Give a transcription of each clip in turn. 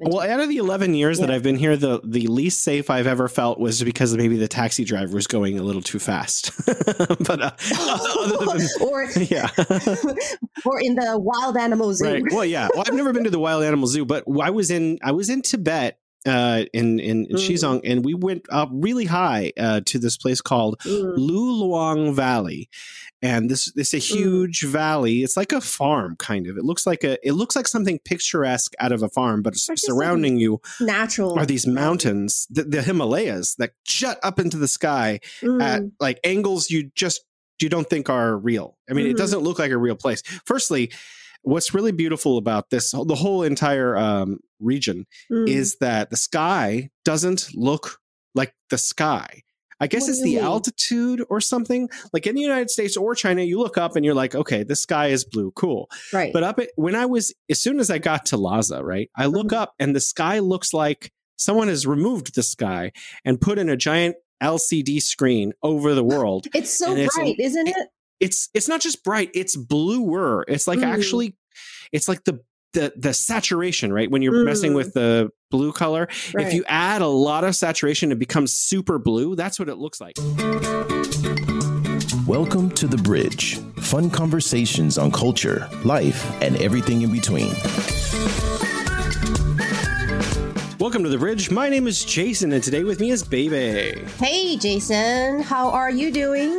Well, out of the 11 years yeah. that I've been here, the, the least safe I've ever felt was because maybe the taxi driver was going a little too fast. but uh, than, or yeah, or in the wild animal zoo. Right. Well, yeah. Well, I've never been to the wild animal zoo, but I was in I was in Tibet uh, in in mm. Xizang, and we went up really high uh, to this place called mm. Luoyang Valley, and this this a mm. huge mm. valley. It's like a farm, kind of. It looks like a it looks like something picturesque out of a farm, but surrounding you natural are these mountains, the, the, Himalayas that jut up into the sky mm. at like angles you just you don't think are real. I mean, it mm-hmm. doesn't look like a real place. Firstly what's really beautiful about this the whole entire um, region mm. is that the sky doesn't look like the sky i guess what it's the mean? altitude or something like in the united states or china you look up and you're like okay the sky is blue cool right but up at, when i was as soon as i got to lhasa right i look mm. up and the sky looks like someone has removed the sky and put in a giant lcd screen over the world it's so bright it's, isn't it it's it's not just bright it's bluer it's like mm. actually it's like the the the saturation right when you're mm. messing with the blue color right. if you add a lot of saturation it becomes super blue that's what it looks like welcome to the bridge fun conversations on culture life and everything in between Welcome to the bridge. My name is Jason, and today with me is Beibei. Hey, Jason. How are you doing?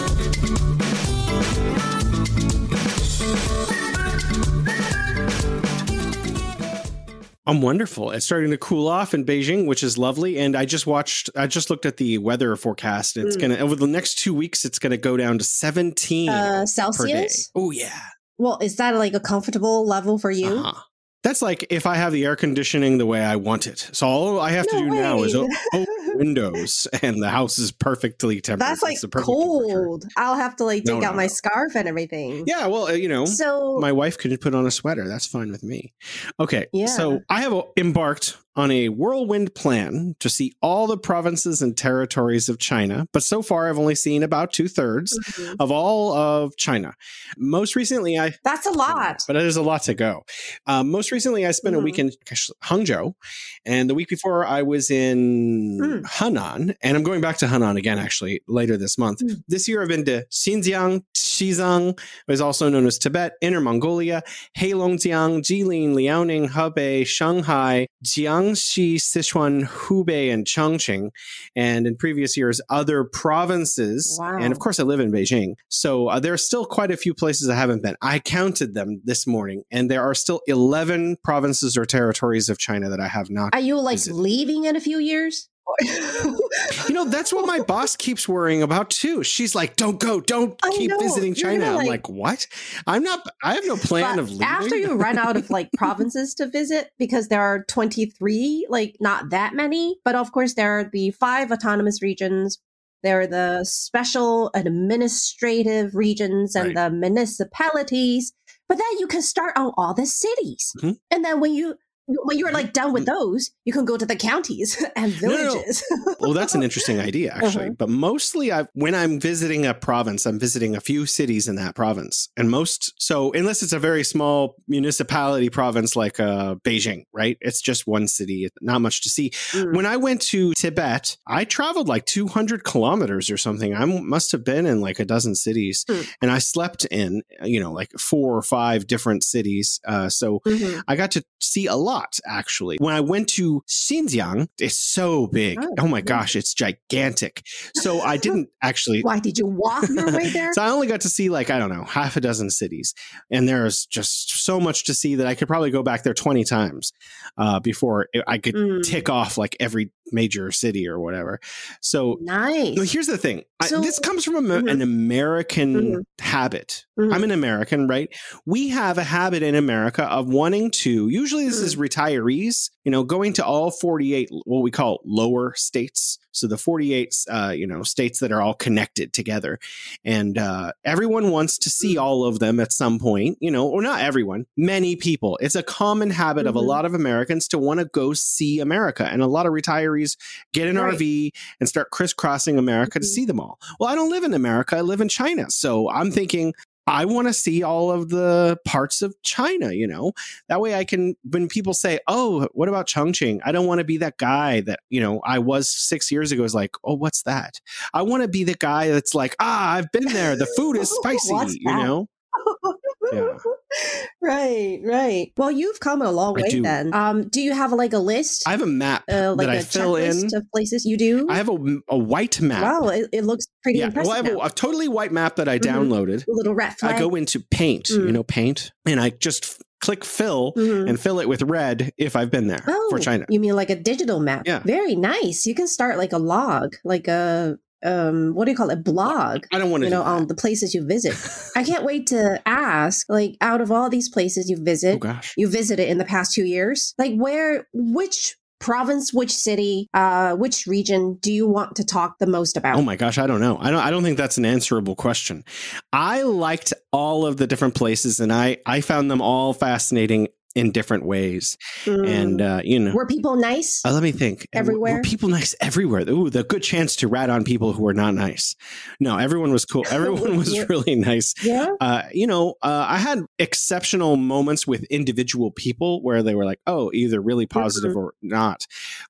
I'm wonderful. It's starting to cool off in Beijing, which is lovely. And I just watched, I just looked at the weather forecast. It's mm. going to, over the next two weeks, it's going to go down to 17 uh, Celsius. Oh, yeah. Well, is that like a comfortable level for you? Uh-huh. That's like if I have the air conditioning the way I want it. So all I have no to do way. now is open windows and the house is perfectly tempered. That's like cold. I'll have to like take no, out no, my scarf and everything. Yeah, well, uh, you know, so my wife could put on a sweater. That's fine with me. Okay. Yeah. So I have embarked on a whirlwind plan to see all the provinces and territories of China, but so far I've only seen about two thirds mm-hmm. of all of China. Most recently, I that's a lot, but there's a lot to go. Um, most recently, I spent mm-hmm. a week in Hangzhou, and the week before I was in mm. Henan, and I'm going back to Henan again actually later this month. Mm. This year, I've been to Xinjiang, Xizang, which is also known as Tibet, Inner Mongolia, Heilongjiang, Jilin, Liaoning, Hebei, Shanghai, Jiang. Jiangxi, Sichuan, Hubei, and Chongqing, and in previous years, other provinces. Wow. And of course, I live in Beijing. So uh, there are still quite a few places I haven't been. I counted them this morning, and there are still 11 provinces or territories of China that I have not. Are you like visited. leaving in a few years? you know, that's what my boss keeps worrying about too. She's like, "Don't go, don't I keep know. visiting China." Like, I'm like, "What? I'm not. I have no plan of leaving." After you run out of like provinces to visit, because there are 23, like not that many, but of course there are the five autonomous regions. There are the special administrative regions and right. the municipalities. But then you can start on all the cities, mm-hmm. and then when you when you're like done with mm. those, you can go to the counties and villages. No, no. well, that's an interesting idea, actually. Uh-huh. But mostly, I when I'm visiting a province, I'm visiting a few cities in that province, and most so unless it's a very small municipality province like uh, Beijing, right? It's just one city, not much to see. Mm. When I went to Tibet, I traveled like 200 kilometers or something. I must have been in like a dozen cities, mm. and I slept in you know like four or five different cities. Uh, so mm-hmm. I got to see a lot lot, actually. When I went to Xinjiang, it's so big. Oh, oh my gosh, it's gigantic. So I didn't actually. Why did you walk your way there? so I only got to see, like, I don't know, half a dozen cities. And there's just so much to see that I could probably go back there 20 times uh, before I could mm. tick off like every major city or whatever. So nice. here's the thing. So, I, this comes from a, mm-hmm. an American mm-hmm. habit. Mm-hmm. I'm an American, right? We have a habit in America of wanting to. Usually, this is mm. retirees. You know, going to all 48 what we call lower states So the 48, uh, you know, states that are all connected together. And uh, everyone wants to see Mm. all of them at some point, you know, or not everyone, many people. It's a common habit of a Mhm. lot of Americans to want to go see America. And a lot of retirees get an Right. RV and start crisscrossing America to Mhm. see them all. Well, I don't live in America, I live in China. So I'm thinking, I want to see all of the parts of China, you know? That way I can, when people say, oh, what about Chongqing? I don't want to be that guy that, you know, I was six years ago is like, oh, what's that? I want to be the guy that's like, ah, I've been there. The food is spicy, you know? Yeah. Right, right. Well, you've come a long I way do. then. Um, do you have like a list? I have a map uh, like that a I fill in. checklist of places you do? I have a, a white map. Wow, it, it looks pretty yeah, impressive. well, I have a, a totally white map that I Mhm. downloaded. A little red flag. I go into paint, you Mm. know, paint, and I just click fill Mhm. and fill it with red if I've been there Oh, for China. You mean like a digital map? Yeah. Very nice. You can start like a log, like a um, what do you call it? Blog. I don't want to You know, on the places you visit. I can't wait to ask, like, out of all these places you visit, oh gosh. you visited in the past two years, like, where, which province, which city, uh, which region do you want to talk the most about? Oh my gosh, I don't know. I don't I don't think that's an answerable question. I liked all of the different places and I I found them all fascinating in different ways. Mm. And uh, you know, were people nice? Uh, let me think. Everywhere? Were people nice everywhere? Ooh, the good chance to rat on people who were not nice. No, everyone was cool. Everyone was Yeah. really nice. yeah. Uh, you know, uh, I had exceptional moments with individual people where they were like, oh, either really positive Mm-hmm. or not.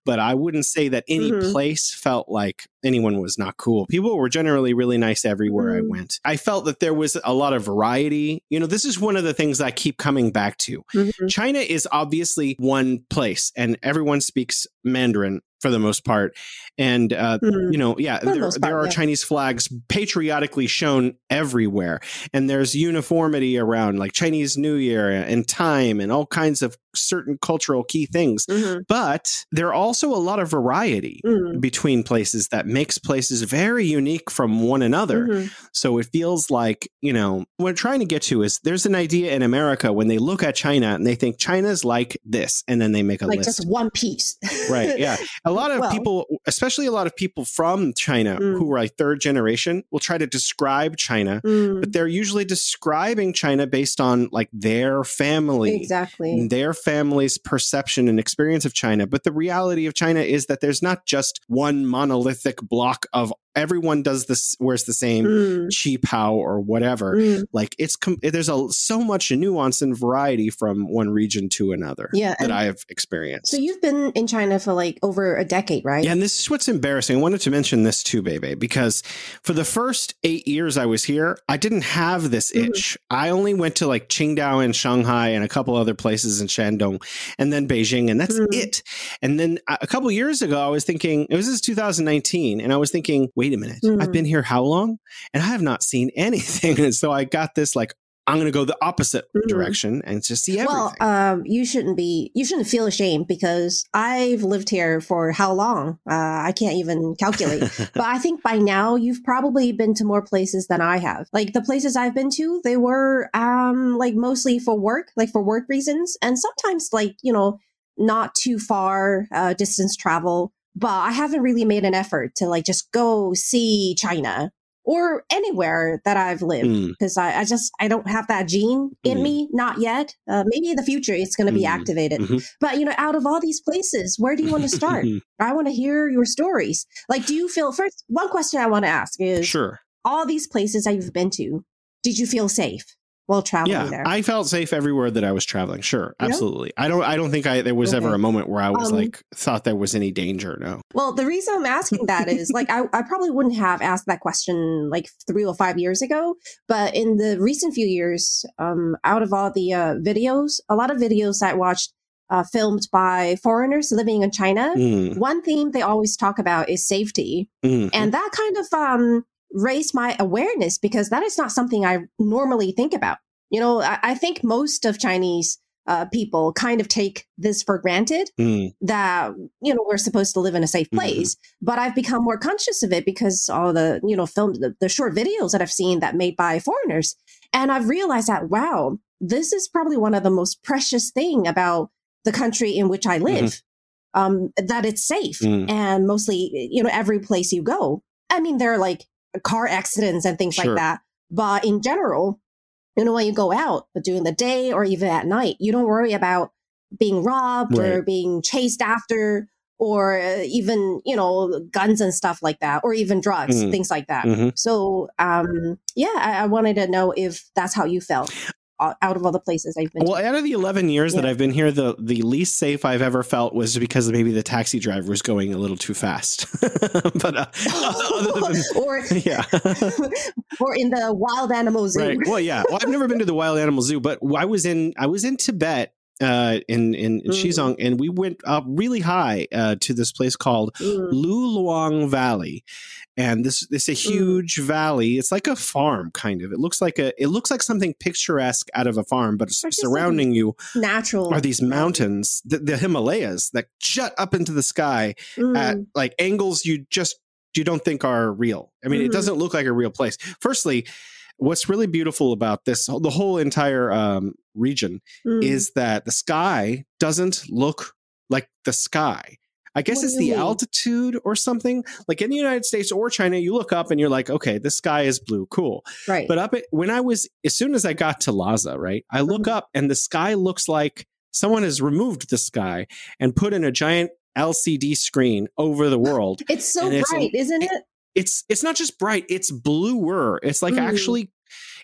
But I wouldn't say that any Mhm. place felt like anyone was not cool. People were generally really nice everywhere I Mm. went. I felt that there was a lot of variety. You know, this is one of the things I keep coming back to. China is obviously one place, and everyone speaks Mandarin for the most part. And uh, Mm. you know, yeah, the there, most there are yeah. Chinese flags patriotically shown everywhere, and there's uniformity around, like Chinese New Year and time, and all kinds of certain cultural key things. Mhm. But there are also a lot of variety Mm. between places that makes places very unique from one another. Mhm. So it feels like, you know, what I'm trying to get to is there's an idea in America when they look at China and they think China's like this, and then they make a Like list. just one piece. Right. Yeah. A lot of Well- people, especially a lot of people from China Mm. who are like third generation, will try to describe China, Mm. but they're usually describing China based on like their family. Exactly. Their family's perception and experience of China. But the reality of China is that there's not just one monolithic block of everyone does this, wears the same Mm. qipao or whatever. Mm. Like it's, com- there's a, so much nuance and variety from one region to another Yeah. that I have experienced. so you've been in China for like over a decade, right? Yeah, and this is what's embarrassing. I wanted to mention this too, Beibei, because for the first eight years I was here, I didn't have this Mhm. itch. I only went to like Qingdao and Shanghai and a couple other places in Shandong and then Beijing, and that's Mhm. it. And then a a couple years ago, I was thinking, it was this 2019, and I was thinking, wait a minute, I've Mhm. been here how long? And I have not seen anything. And so I got this like, I'm going to go the opposite Mhm. direction and to see everything. Well, um, you shouldn't be. You shouldn't feel ashamed because I've lived here for how long? Uh, I can't even calculate. but I think by now you've probably been to more places than I have. Like the places I've been to, they were um like mostly for work, like for work reasons, and sometimes like you know not too far uh, distance travel. But I haven't really made an effort to like just go see China or anywhere that I've lived Mm. because I, I just I don't have that gene in Mhm. me, not yet. Uh, maybe in the future it's going to be Mhm. activated. Mhm. But you know, out of all these places, where do you want to start? I want to hear your stories. Like, do you feel first? One question I want to ask is: sure. all these places that you've been to, did you feel safe while traveling yeah there? i felt safe everywhere that i was traveling sure Yeah? absolutely. I don't i don't think i there was ever a moment where i was Um, like thought there was any danger no. Well, the reason I'm asking that is like I, I probably wouldn't have asked that question like three or five years ago, but in the recent few years, um, out of all the uh, videos, a lot of videos I watched uh, filmed by foreigners living in China, Mm, one theme they always talk about is safety, mm, and that kind of um, raised my awareness because that is not something I normally think about. You know, I, I think most of Chinese uh, people kind of take this for granted mm, that you know we're supposed to live in a safe Mhm. place but i've become more conscious of it because all the you know film the, the short videos that i've seen that made by foreigners and i've realized that wow this is probably one of the most precious thing about the country in which i live um, that it's safe. Mm. And mostly, you know, every place you go, I mean, there are like car accidents and things sure. like that. But in general, you know, when you go out during the day or even at night, you don't worry about being robbed right. or being chased after or uh, even you know guns and stuff like that or even drugs mm-hmm. things like that mm-hmm. so um yeah I, I, wanted to know if that's how you felt out of all the places I've been. Well, to. out of the eleven years yeah. that I've been here, the the least safe I've ever felt was because maybe the taxi driver was going a little too fast. but uh, than, or yeah, or in the wild animal zoo. Right. Well, yeah. Well, I've never been to the wild animal zoo, but I was in I was in Tibet uh, in in mm. Xizang, and we went up really high uh, to this place called mm. Luoyang Valley, and this this a mm. huge mm. valley. It's like a farm, kind of. It looks like a it looks like something picturesque out of a farm, but surrounding you natural are these mountains, the, the, Himalayas that jut up into the sky mm. at like angles you just you don't think are real. I mean, it mm-hmm. doesn't look like a real place. Firstly what's really beautiful about this the whole entire um, region mm. is that the sky doesn't look like the sky i guess what it's the mean? altitude or something like in the united states or china you look up and you're like okay the sky is blue cool right but up at, when i was as soon as i got to lhasa right i look mm. up and the sky looks like someone has removed the sky and put in a giant lcd screen over the world it's so bright it's, isn't it it's it's not just bright it's bluer it's like mm. actually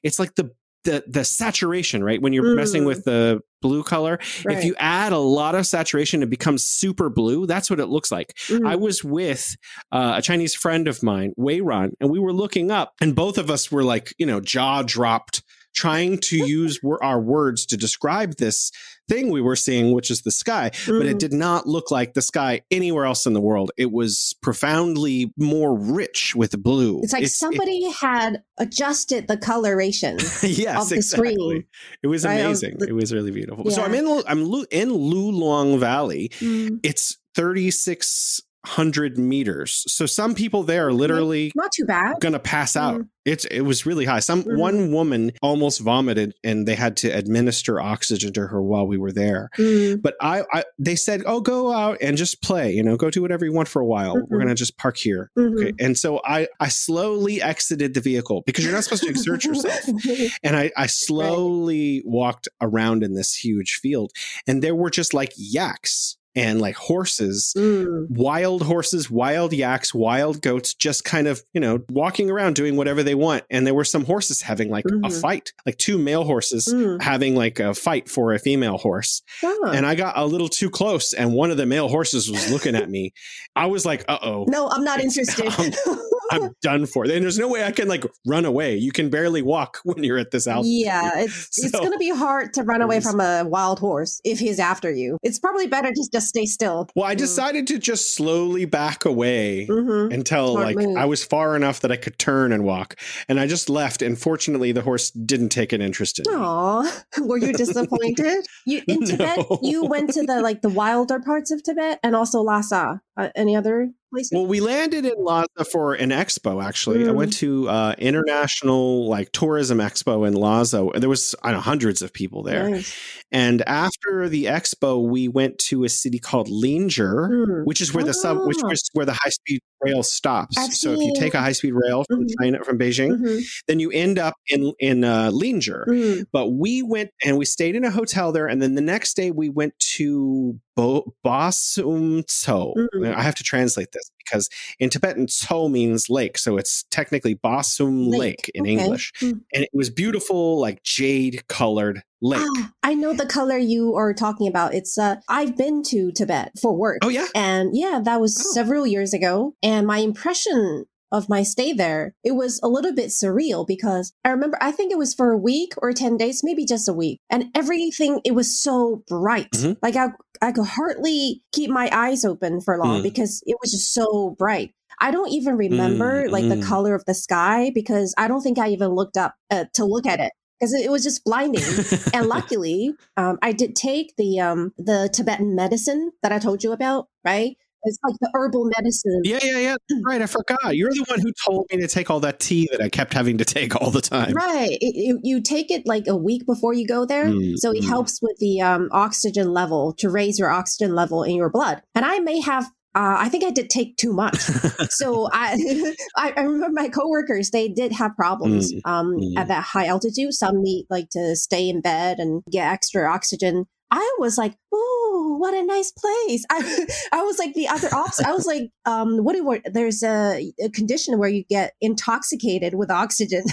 it's like the the the saturation right when you're mm. messing with the blue color right. if you add a lot of saturation it becomes super blue that's what it looks like mm. i was with uh, a chinese friend of mine wei ran and we were looking up and both of us were like you know jaw dropped trying to use our words to describe this thing we were seeing, which is the sky, mm. but it mm. did not look like the sky anywhere else in the world. It was profoundly more rich with blue. It's like it's, somebody it, had adjusted the coloration yes, of the exactly. screen. It was amazing. The, it was really beautiful. Yeah. So I'm in I'm in Luoyang Valley. Mm. It's 36 hundred meters. So some people there are literally not too bad gonna pass out. Mm. It's it was really high. Some mm. one woman almost vomited, and they had to administer oxygen to her while we were there. Mm. But I, I, they said, "Oh, go out and just play. You know, go do whatever you want for a while. Mm-hmm. We're gonna just park here." Mm-hmm. Okay. And so I I slowly exited the vehicle because you're not supposed to exert yourself. and I I slowly right. walked around in this huge field, and there were just like yaks and like horses, mm. wild horses, wild yaks, wild goats, just kind of, you know, walking around doing whatever they want. And there were some horses having like mm-hmm. a fight, like two male horses mm. having like a fight for a female horse. And I got a little too close, and one of the male horses was looking at me. I was like, uh oh. No, I'm not interested. I'm done for. And there's no way I can like run away. You can barely walk when you're at this altitude. Yeah, it's so, it's going to be hard to run away from a wild horse if he's after you. It's probably better just to stay still. Well, I mm. decided to just slowly back away mm-hmm. until Smart like move. I was far enough that I could turn and walk. And I just left. And fortunately, the horse didn't take an interest in me. Aw, were you disappointed? you in Tibet, no. you went to the like the wilder parts of Tibet and also Lhasa. Uh, any other places? Well, we landed in Lhasa for an expo. Actually, mm. I went mm. to uh, international like tourism expo in Lhasa, and there was I know hundreds of people there. Nice. And after the expo, we went to a city called Linzhi, mm. which is where oh. the sub, which ah. was where the high speed rail stops. So if you take a high speed rail from mm-hmm. China from Beijing, mm-hmm. then you end up in in uh, Linzhi. Mm. But we went and we stayed in a hotel there, and then the next day we went to Bo- Bosum Tso. Mm. I have to translate this because in Tibetan, Tso means lake. So it's technically Bosum Lake, lake in okay. English. Mm. And it was beautiful, like jade colored lake. Oh, I know the color you are talking about. It's uh I've been to Tibet for work. Oh yeah. And yeah, that was oh. several years ago. And my impression of my stay there, it was a little bit surreal because I remember, I think it was for a week or 10 days, maybe just a week. And everything, it was so bright. Mm-hmm. Like I, I could hardly keep my eyes open for long mm. because it was just so bright. I don't even remember mm, like the mm. color of the sky because I don't think I even looked up uh, to look at it because it was just blinding. and luckily, um, I did take the um, the Tibetan medicine that I told you about, right? It's like the herbal medicine. Yeah, yeah, yeah. Right. I forgot. You're the one who told me to take all that tea that I kept having to take all the time. Right. It, you take it like a week before you go there. Mm, so it mm. helps with the um, oxygen level to raise your oxygen level in your blood. And I may have uh, I think I did take too much. so I, I remember my coworkers, they did have problems mm, um, mm. at that high altitude. Some need like to stay in bed and get extra oxygen. I was like, oh, what a nice place. I, I was like the other opposite. I was like, um, what do you, there's a, a condition where you get intoxicated with oxygen.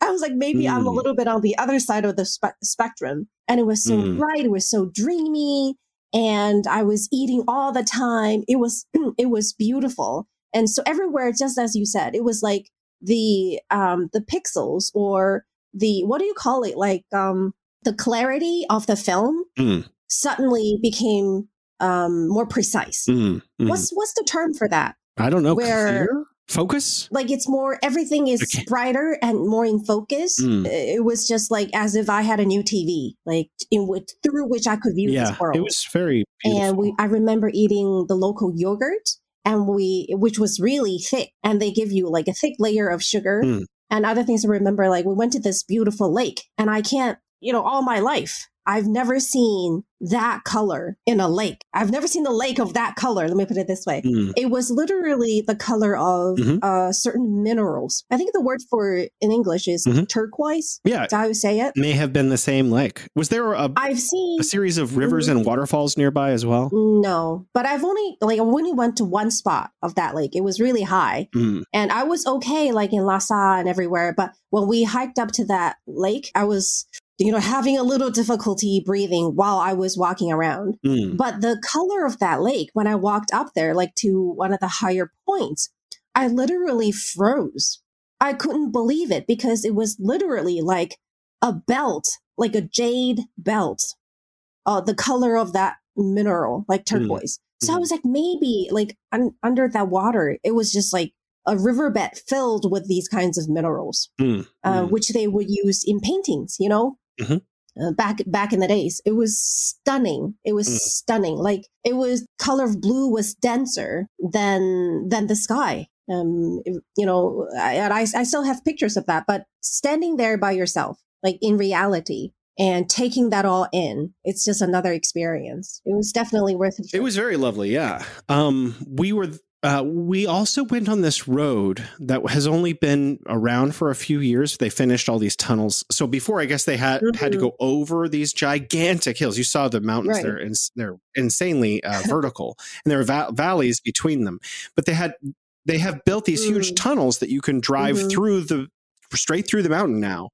I was like, maybe mm. I'm a mm. little bit on the other side of the spe- spectrum. And it was so mm. bright. It was so dreamy and I was eating all the time. It was it was beautiful. And so everywhere, just as you said, it was like the um the pixels or the what do you call it? Like um the clarity of the film mm. suddenly became um more precise. Mm, mm. What's what's the term for that? I don't know. Where Clear? Focus like it's more everything is okay. brighter and more in focus mm. it was just like as if i had a new tv like in which through which i could view yeah, this world it was very beautiful. and we i remember eating the local yogurt and we which was really thick and they give you like a thick layer of sugar mm. and other things to remember like we went to this beautiful lake and i can't you know all my life I've never seen that color in a lake. I've never seen the lake of that color. Let me put it this way. Mm. It was literally the color of mm-hmm. uh, certain minerals. I think the word for it in English is mm-hmm. turquoise. Yeah. That's how you say it. May have been the same lake. Was there a, I've seen a series of rivers mm-hmm. and waterfalls nearby as well? No, but I've only, like, I only went to one spot of that lake. It was really high. Mm. And I was okay, like in Lhasa and everywhere. But when we hiked up to that lake, I was you know, having a little difficulty breathing while I was walking around. Mm. But the color of that lake, when I walked up there, like to one of the higher points, I literally froze. I couldn't believe it because it was literally like a belt, like a jade belt, uh, the color of that mineral, like hmm. turquoise. Mm. So. I was like, maybe like un- under that water, it was just like a riverbed filled with these kinds of minerals, mm. Uh, mm. which they would use in paintings, you know? Mm-hmm. Uh, back back in the days it was stunning. It was mm. stunning. Like it was color of blue was denser than than the sky. Um you know I, I i still have pictures of that but standing there by yourself like in reality and taking that all in it's just another experience. It was definitely worth it. It was very lovely yeah. Um we were uh, we also went on this road that has only been around for a few years. They finished all these tunnels. So before, I guess they had mm-hmm. had to mm-hmm. go over these gigantic hills. You saw the mountains; right. they're in, they're insanely uh, vertical, and there are va- valleys between them. But they had they have built these mm. huge tunnels that you can drive mm-hmm. through the straight through the mountain now.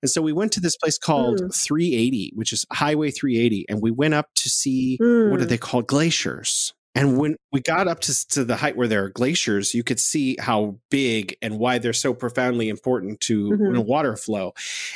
And so we went to this place called mm. 380, which is Highway 380, and we went up to see mm. what are they called glaciers. And when we got up to, to the height where there are glaciers, you could see how big and why they're so profoundly important to mm-hmm. water flow.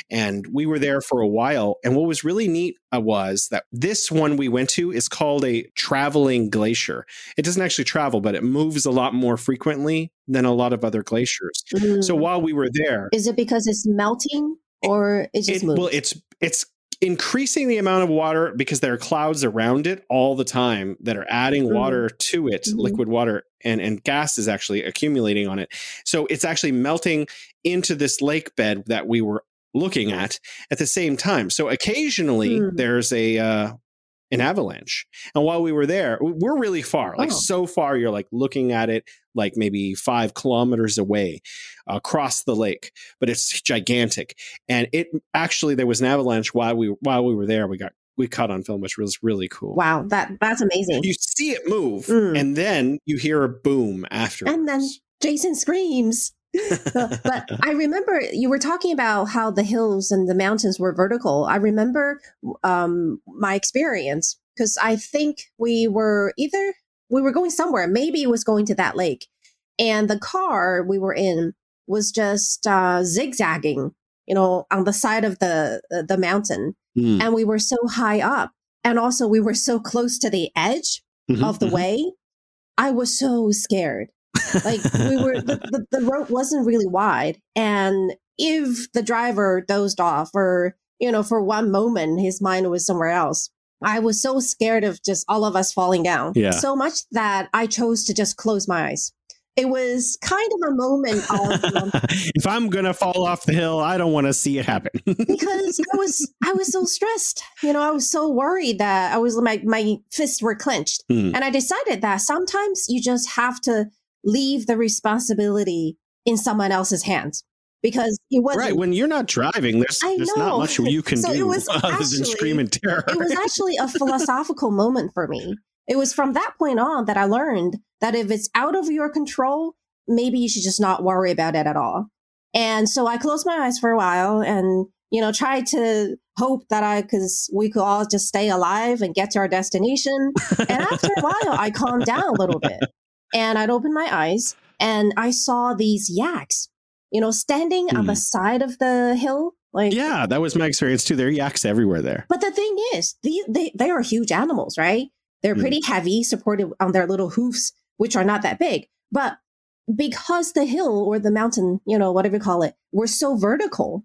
And we were there for a while. And what was really neat uh, was that this one we went to is called a traveling glacier. It doesn't actually travel, but it moves a lot more frequently than a lot of other glaciers. Mm-hmm. So mm. while we were there, is it because it's melting? Or it just it, moves? Well, it's it's increasing the amount of water because there are clouds around it all the time that are adding mm-hmm. water to it, mm-hmm. liquid water, and, and gas is actually accumulating on it. So it's actually melting into this lake bed that we were looking at at the same time. So occasionally mm. there's a uh, an avalanche. And while we were there, we're really far, like oh. so far, you're like looking at it like maybe five kilometers away across the lake, but it's gigantic. And it actually, there was an avalanche while we, while we were there. We got, we caught on film, which was really cool. Wow. That, that's amazing. You see it move mm. and then you hear a boom after. And then Jason screams. But I remember you were talking about how the hills and the mountains were vertical. I remember um, my experience because I think we were either we were going somewhere, maybe it was going to that lake, and the car we were in was just uh, zigzagging, you know, on the side of the uh, the mountain, mm. and we were so high up, and also we were so close to the edge mm-hmm, of the mm-hmm. way. I was so scared like we were, the, the, the road wasn't really wide. And if the driver dozed off or, you know, for one moment his mind was somewhere else, I was so scared of just all of us falling down. Yeah. So much that I chose to just close my eyes. It was kind of a moment of um, if I'm gonna fall off the hill, I don't want to see it happen. because I was I was so stressed. You know, I was so worried that I was my my fists were clenched. Hmm. And I decided that sometimes you just have to leave the responsibility in someone else's hands because it wasn't right when you're not driving, there's there's not much you can So it do was other actually- than scream in terror. it was actually a philosophical moment for me. It was from that point on that I learned that if it's out of your control, maybe you should just not worry about it at all. And so I closed my eyes for a while and, you know, tried to hope that I, cause we could all just stay alive and get to our destination. And after a while, I calmed down a little bit and I'd open my eyes and I saw these yaks, you know, standing on the side of the hill. Like, yeah, that was my experience too. There are yaks everywhere there. but the thing is, the, they, they are huge animals, right? They're Mm. pretty heavy, supported on their little hoofs, which are not that big. But because the hill or the mountain, you know, whatever you call it, were so vertical,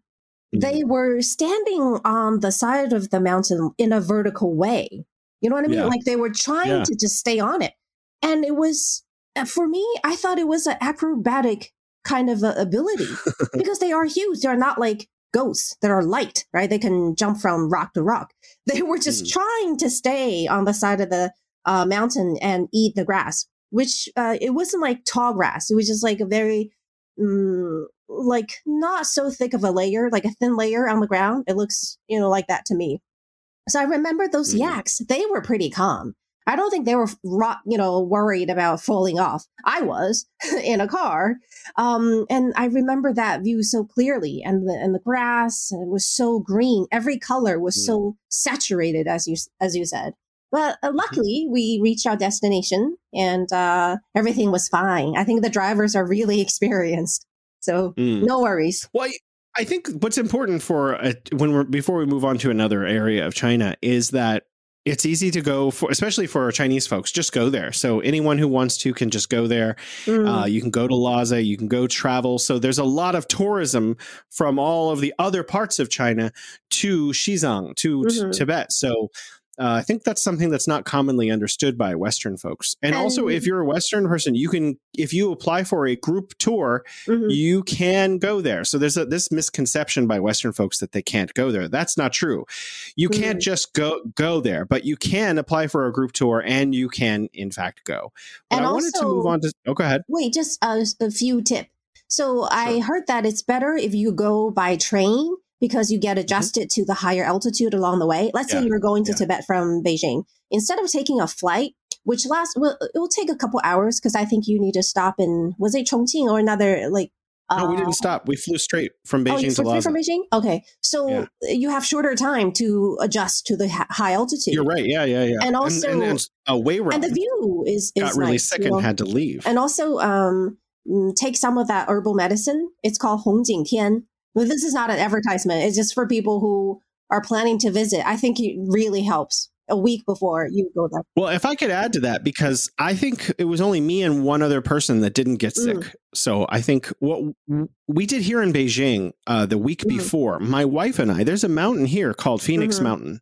Mm. they were standing on the side of the mountain in a vertical way. You know what I mean? Yeah. Like they were trying Yeah. to just stay on it. And it was, for me, I thought it was an acrobatic kind of ability because they are huge. They're not like ghosts that are light, right? They can jump from rock to rock. They were just Mm. trying to stay on the side of the uh, mountain and eat the grass, which uh, it wasn't like tall grass. It was just like a very, mm, like not so thick of a layer, like a thin layer on the ground. It looks, you know, like that to me. So I remember those Mhm. yaks. They were pretty calm. I don't think they were, you know, worried about falling off. I was in a car, um, and I remember that view so clearly. And the and the grass it was so green. Every color was Mm. so saturated, as you as you said. But uh, luckily, we reached our destination, and uh, everything was fine. I think the drivers are really experienced, so Mm. no worries. Well, I- I think what's important for uh, when we're before we move on to another area of China is that it's easy to go for, especially for Chinese folks. Just go there. So anyone who wants to can just go there. Mm. Uh, you can go to Lhasa, you can go travel. So there's a lot of tourism from all of the other parts of China to Xizang, to Mhm. Tibet. So uh, I think that's something that's not commonly understood by Western folks. And, also, if you're a Western person, you can, if you apply for a group tour, Mhm. you can go there. So there's a, this misconception by Western folks that they can't go there. That's not true. You can't Mhm. just go go there, but you can apply for a group tour, and you can, in fact, go. But And I wanted to move on to. Oh, go ahead. Wait, just a, a few tip. So I heard that it's better if you go by train because you get adjusted to the higher altitude along the way. Let's Mm-hmm. Yeah, say you're going to yeah. Tibet from Beijing. Instead of taking a flight, which lasts, well, it will take a couple hours because I think you need to stop in, was it Chongqing or another, like, No, we uh, didn't stop. We flew straight from Beijing Oh, you to flew Lhasa. from Beijing? Okay. So Yeah. you have shorter time to adjust to the high altitude. You're right. Yeah, yeah, yeah. And also- and, and, a way round. And the view is, is got really nice, sick you know? and had to leave. and also um, mm, take some of that herbal medicine. It's called Hongjing Tian. Well, this is not an advertisement. It's just for people who are planning to visit. I think it really helps a week before you go there. Well, if I could add to that, because I think it was only me and one other person that didn't get sick. Mm. So I think what we did here in Beijing uh, the week Mhm. before, my wife and I, there's a mountain here called Phoenix Mhm. Mountain.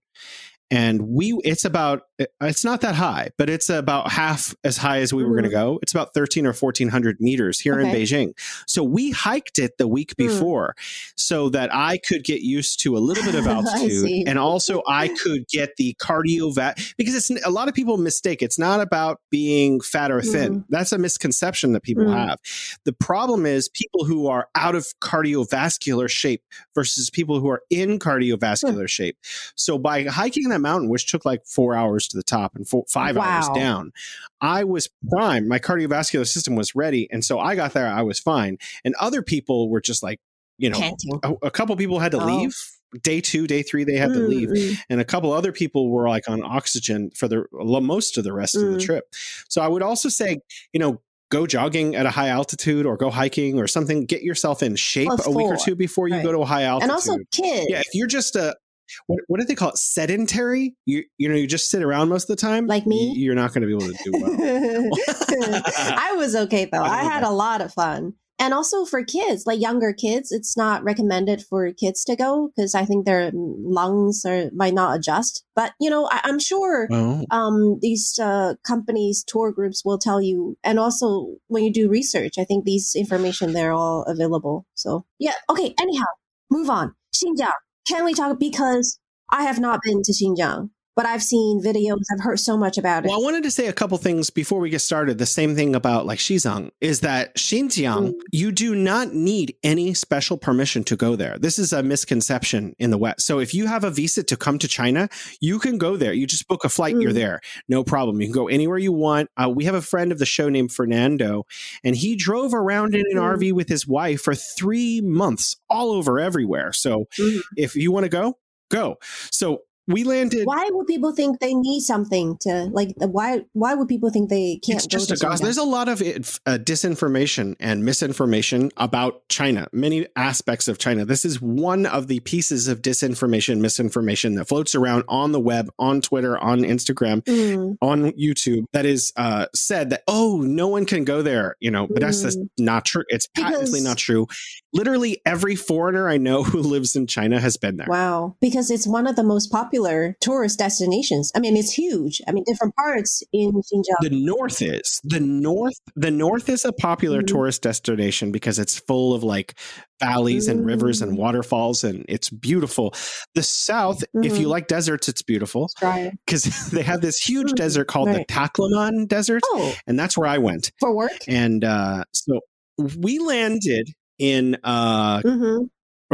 And we, it's about, it's not that high, but it's about half as high as we were going to Mhm. go. It's about 13 or 1400 meters here in Beijing. So we hiked it the week Mm. before so that I could get used to a little bit of altitude and also I could get the cardiovascular because it's a lot of people mistake it's not about being fat or thin. Mhm. That's a misconception that people Mm. have. The problem is people who are out of cardiovascular shape versus people who are in cardiovascular shape. So by hiking that mountain, which took like four hours to the top and four, five hours Wow. down, I was primed. My cardiovascular system was ready, and so I got there. I was fine, and other people were just like, you know, a, a couple people had to Oh. leave. Day two, day three, they had to Mm, leave mm. and a couple other people were like on oxygen for the most of the rest of the Mm. trip. So I would also say, you know, go jogging at a high altitude or go hiking or something. Get yourself in shape a week or two before you right. go to a high altitude. And also kids. yeah, if you're just a what, what do they call it? Sedentary. You you know you just sit around most of the time. Like me? You're not going to be able to do well. I was okay though. I had a lot of fun. And also for kids, like younger kids, it's not recommended for kids to go because I think their lungs are, might not adjust. But, you know, I, am sure oh. um, these uh, companies, tour groups will tell you. And also when you do research, I think these information, they're all available. So, yeah. Okay. Anyhow, move on. Xinjiang. Can we talk? Because I have not been to Xinjiang but I've seen videos. I've heard so much about it. Well, I wanted to say a couple things before we get started. The same thing about like Xizang is that Xinjiang, mm. you do not need any special permission to go there. This is a misconception in the West. So if you have a visa to come to China, you can go there. You just book a flight, mm. you're there. No problem. You can go anywhere you want. Uh, we have a friend of the show named Fernando, and he drove around in an mm. RV with his wife for three months all over everywhere. So if you want to go, go. So we landed. Why would people think they need something to like? Why why would people think they can't? It's just a gossip. There's a lot of it, uh, disinformation and misinformation about China. Many aspects of China. This is one of the pieces of disinformation, misinformation that floats around on the web, on Twitter, on Instagram, mm. on YouTube. That is uh, said that oh, no one can go there. You know, but mm. that's, not true. It's patently because, not true. Literally every foreigner I know who lives in China has been there. Wow, because it's one of the most popular popular tourist destinations. I mean, it's huge. I mean, different parts in Xinjiang. The north is the north. The north is a popular mm-hmm. tourist destination because it's full of like valleys mm-hmm. and rivers and mm. waterfalls, and it's beautiful. The south, mm-hmm. if you mm-hmm. like deserts, it's beautiful because they have this huge mm-hmm. desert called right. the Taklamakan Desert, oh. and that's where I went for work. And uh, so we landed in uh, mm-hmm.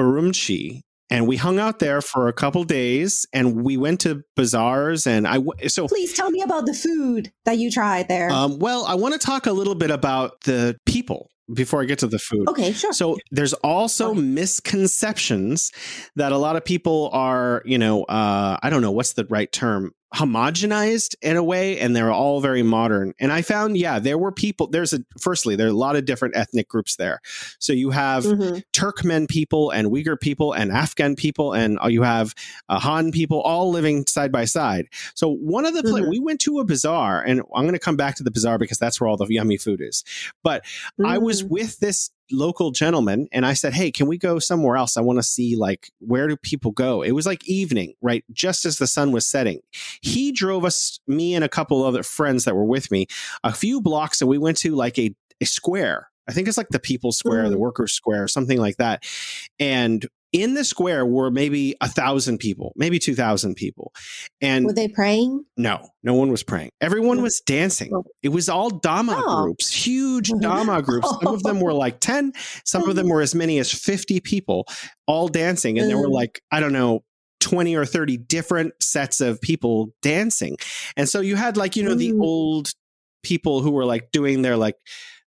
Urumqi and we hung out there for a couple days and we went to bazaars and i so please tell me about the food that you tried there um, well i want to talk a little bit about the people before I get to the food. Okay, sure. So there's also okay. misconceptions that a lot of people are, you know, uh, I don't know what's the right term, homogenized in a way and they're all very modern and i found yeah there were people there's a firstly there are a lot of different ethnic groups there so you have mm-hmm. turkmen people and uyghur people and afghan people and uh, you have uh, han people all living side by side so one of the mm-hmm. we went to a bazaar and i'm going to come back to the bazaar because that's where all the yummy food is but mm-hmm. i was mm. with this local gentleman and I said, Hey, can we go somewhere else? I want to see like where do people go? It was like evening, right? Just as the sun was setting. He drove us, me and a couple other friends that were with me, a few blocks and we went to like a, a square. I think it's like the People's Square, mm. the Workers' Square, something like that. And in the square were maybe a thousand people, maybe two thousand people. And were they praying? No, no one was praying. Everyone was dancing. Oh. It was all dama oh. groups, huge dama groups. Some of them were like ten, some of them were as many as fifty people, all dancing, and there were mm. like I don't know 20 or 30 different sets of people dancing. And so you had like, you know, the mm. old people who were like doing their like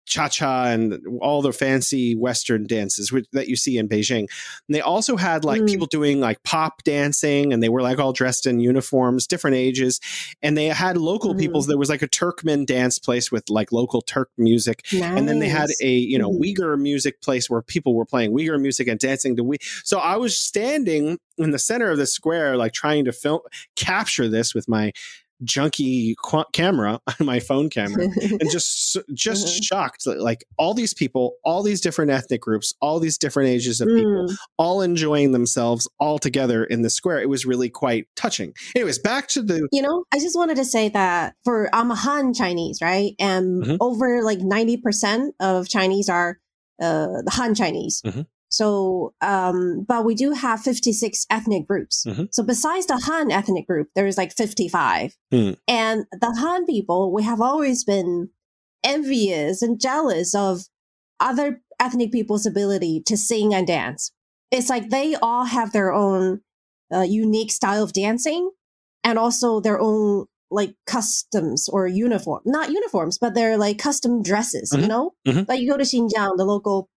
cha cha and all the fancy Western dances that you see in Beijing. And they also had like mm. people doing like pop dancing and they were like all dressed in uniforms, different ages. And they had local mm. people. There was like a Turkmen dance place with like local Turk music. Nice. And then they had a, you know, mm. Uyghur music place where people were playing Uyghur music and dancing to we. So I was standing in the center of the square, like trying to film, capture this with my junky qu- camera on my phone camera and just just mm-hmm. shocked like all these people all these different ethnic groups all these different ages of people mm. all enjoying themselves all together in the square it was really quite touching anyways back to the you know i just wanted to say that for i'm a han chinese right and mm-hmm. over like 90% of chinese are uh, the han chinese mm-hmm. So, um, but we do have 56 ethnic groups. Mm-hmm. So besides the Han ethnic group, there's like 55. Mm. And the Han people, we have always been envious and jealous of other ethnic people's ability to sing and dance. It's like they all have their own uh, unique style of dancing and also their own like customs or uniform, not uniforms, but they're like custom dresses, mm-hmm. you know? Mm-hmm. Like you go to Xinjiang, the local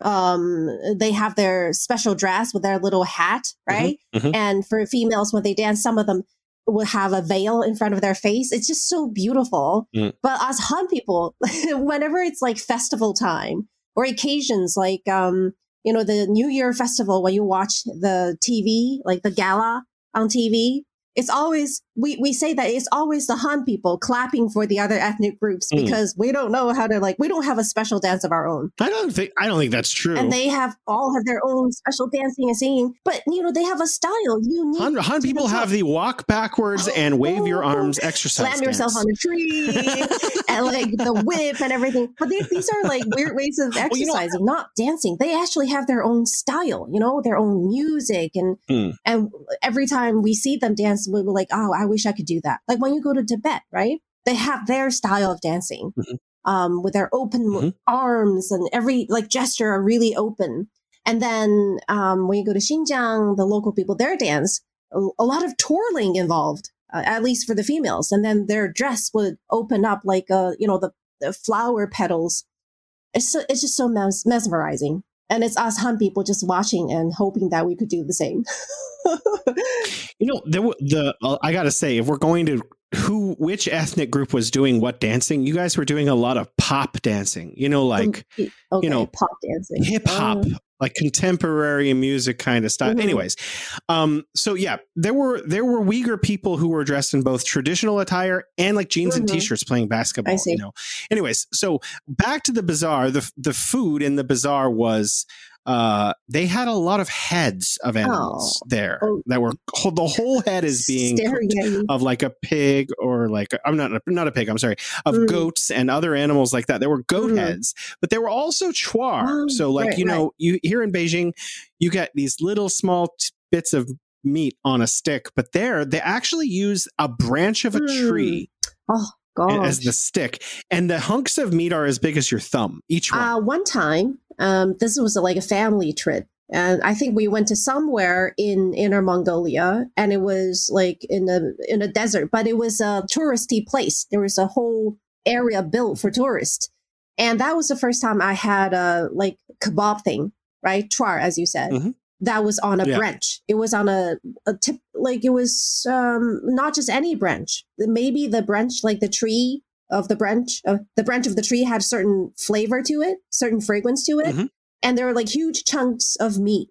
um they have their special dress with their little hat mm-hmm, right mm-hmm, mm-hmm. and for females when they dance some of them will have a veil in front of their face it's just so beautiful mm. but as han people whenever it's like festival time or occasions like um you know the new year festival when you watch the tv like the gala on tv it's always we we say that it's always the Han people clapping for the other ethnic groups Mm. because we don't know how to like we don't have a special dance of our own. I don't think I don't think that's true. And they have all have their own special dancing and singing, but you know they have a style unique. Han, Han people have the walk backwards and wave your arms exercise. slam yourself on a tree and like the whip and everything. But they, these are like weird ways of Well, you know- exercising, not dancing. They actually have their own style, you know, their own music, and Hmm. and every time we see them dance, we were like, oh, I wish I could do that. Like when you go to Tibet, right? They have their style of dancing. Mhm. Um, with their open Mhm. arms and every like gesture are really open. And then um, when you go to Xinjiang, the local people, their dance, a, a lot of twirling involved, uh, at least for the females. And then their dress would open up like, uh, you know, the, the flower petals. It's so, it's just so mes- mesmerizing. And it's us Han people just watching and hoping that we could do the same. You know, there were the uh, I gotta say, if we're going to who which ethnic group was doing what dancing, you guys were doing a lot of pop dancing. You know, like okay, know, pop dancing, hip hop, Oh. like contemporary music kind of style. Mhm. Anyways, um, so yeah, there were there were Uyghur people who were dressed in both traditional attire and like jeans and Mhm. t-shirts playing basketball. I see. You know. Anyways, so back to the bazaar. The the food in the bazaar was uh they had a lot of heads of animals there Oh. that were the whole head is being staring cooked at you. of like a pig or like I'm not not a pig. I'm sorry of Mm. goats and other animals like that. There were goat Mhm. heads, but there were also chuanr. Oh, so like right, you know, you here in Beijing, you get these little small t- bits of meat on a stick, but there they actually use a branch of a Mm. tree Oh gosh. as the stick, and the hunks of meat are as big as your thumb each one. Uh, one time, um, this was like a family trip. And I think we went to somewhere in Inner Mongolia, and it was like in a in a desert, but it was a touristy place. There was a whole area built for tourists, and that was the first time I had a like kebab thing, right? Chuanr, as you said, Mhm. That was on a Yeah. branch. It was on a, a tip, like it was um, not just any branch. Maybe the branch, like the tree of the branch, uh, the branch of the tree had certain flavor to it, certain fragrance to it, Mhm. and there were like huge chunks of meat.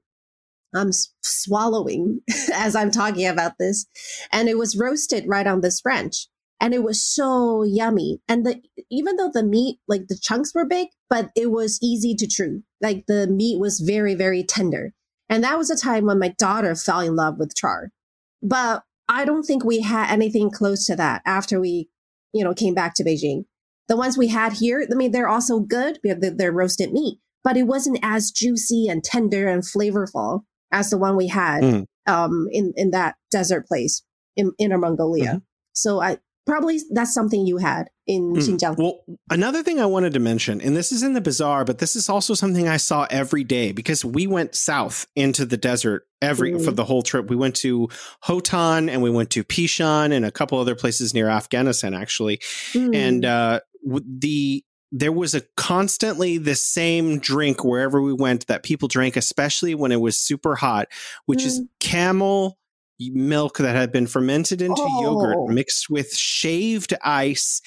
I'm swallowing as I'm talking about this, and it was roasted right on this branch, and it was so yummy. And the even though the meat, like the chunks were big, but it was easy to chew. Like the meat was very, very tender. And that was a time when my daughter fell in love with char. But I don't think we had anything close to that after we, you know, came back to Beijing. The ones we had here, I mean, they're also good. because They're, roasted meat, but it wasn't as juicy and tender and flavorful as the one we had Mm. um, in in that desert place in Inner Mongolia. So I probably that's something you had in Mm. Xinjiang. Well, another thing I wanted to mention, and this is in the bazaar, but this is also something I saw every day because we went south into the desert every Mm. for the whole trip. We went to Hotan and we went to Pishan and a couple other places near Afghanistan, actually. Mm. And uh, the there was a constantly the same drink wherever we went that people drank, especially when it was super hot, which is Mm. camel milk that had been fermented into Oh. yogurt mixed with shaved ice